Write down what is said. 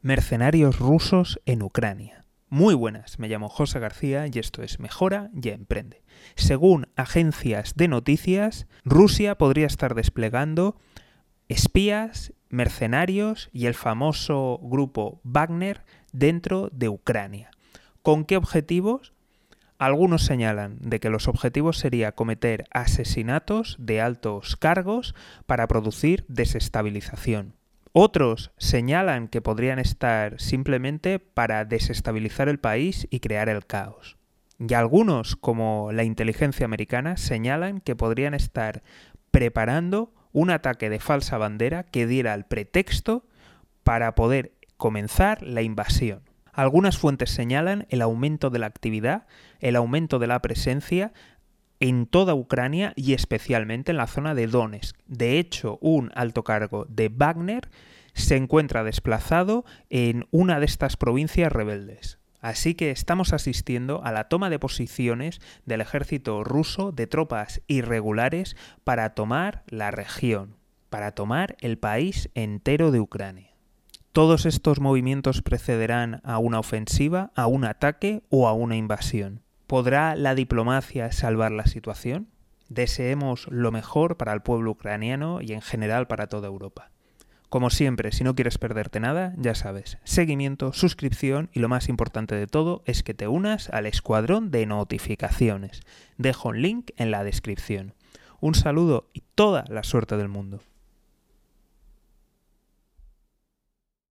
Mercenarios rusos en Ucrania. Muy buenas, me llamo José García y esto es Mejora y Emprende. Según agencias de noticias, Rusia podría estar desplegando espías, mercenarios y el famoso grupo Wagner dentro de Ucrania. ¿Con qué objetivos? Algunos señalan de que los objetivos sería cometer asesinatos de altos cargos para producir desestabilización. Otros señalan que podrían estar simplemente para desestabilizar el país y crear el caos. Y algunos, como la inteligencia americana, señalan que podrían estar preparando un ataque de falsa bandera que diera el pretexto para poder comenzar la invasión. Algunas fuentes señalan el aumento de la actividad, el aumento de la presencia en toda Ucrania y especialmente en la zona de Donetsk. De hecho, un alto cargo de Wagner se encuentra desplazado en una de estas provincias rebeldes. Así que estamos asistiendo a la toma de posiciones del ejército ruso de tropas irregulares para tomar la región, para tomar el país entero de Ucrania. Todos estos movimientos precederán a una ofensiva, a un ataque o a una invasión. ¿Podrá la diplomacia salvar la situación? Deseemos lo mejor para el pueblo ucraniano y en general para toda Europa. Como siempre, si no quieres perderte nada, ya sabes, seguimiento, suscripción y lo más importante de todo es que te unas al escuadrón de notificaciones. Dejo un link en la descripción. Un saludo y toda la suerte del mundo.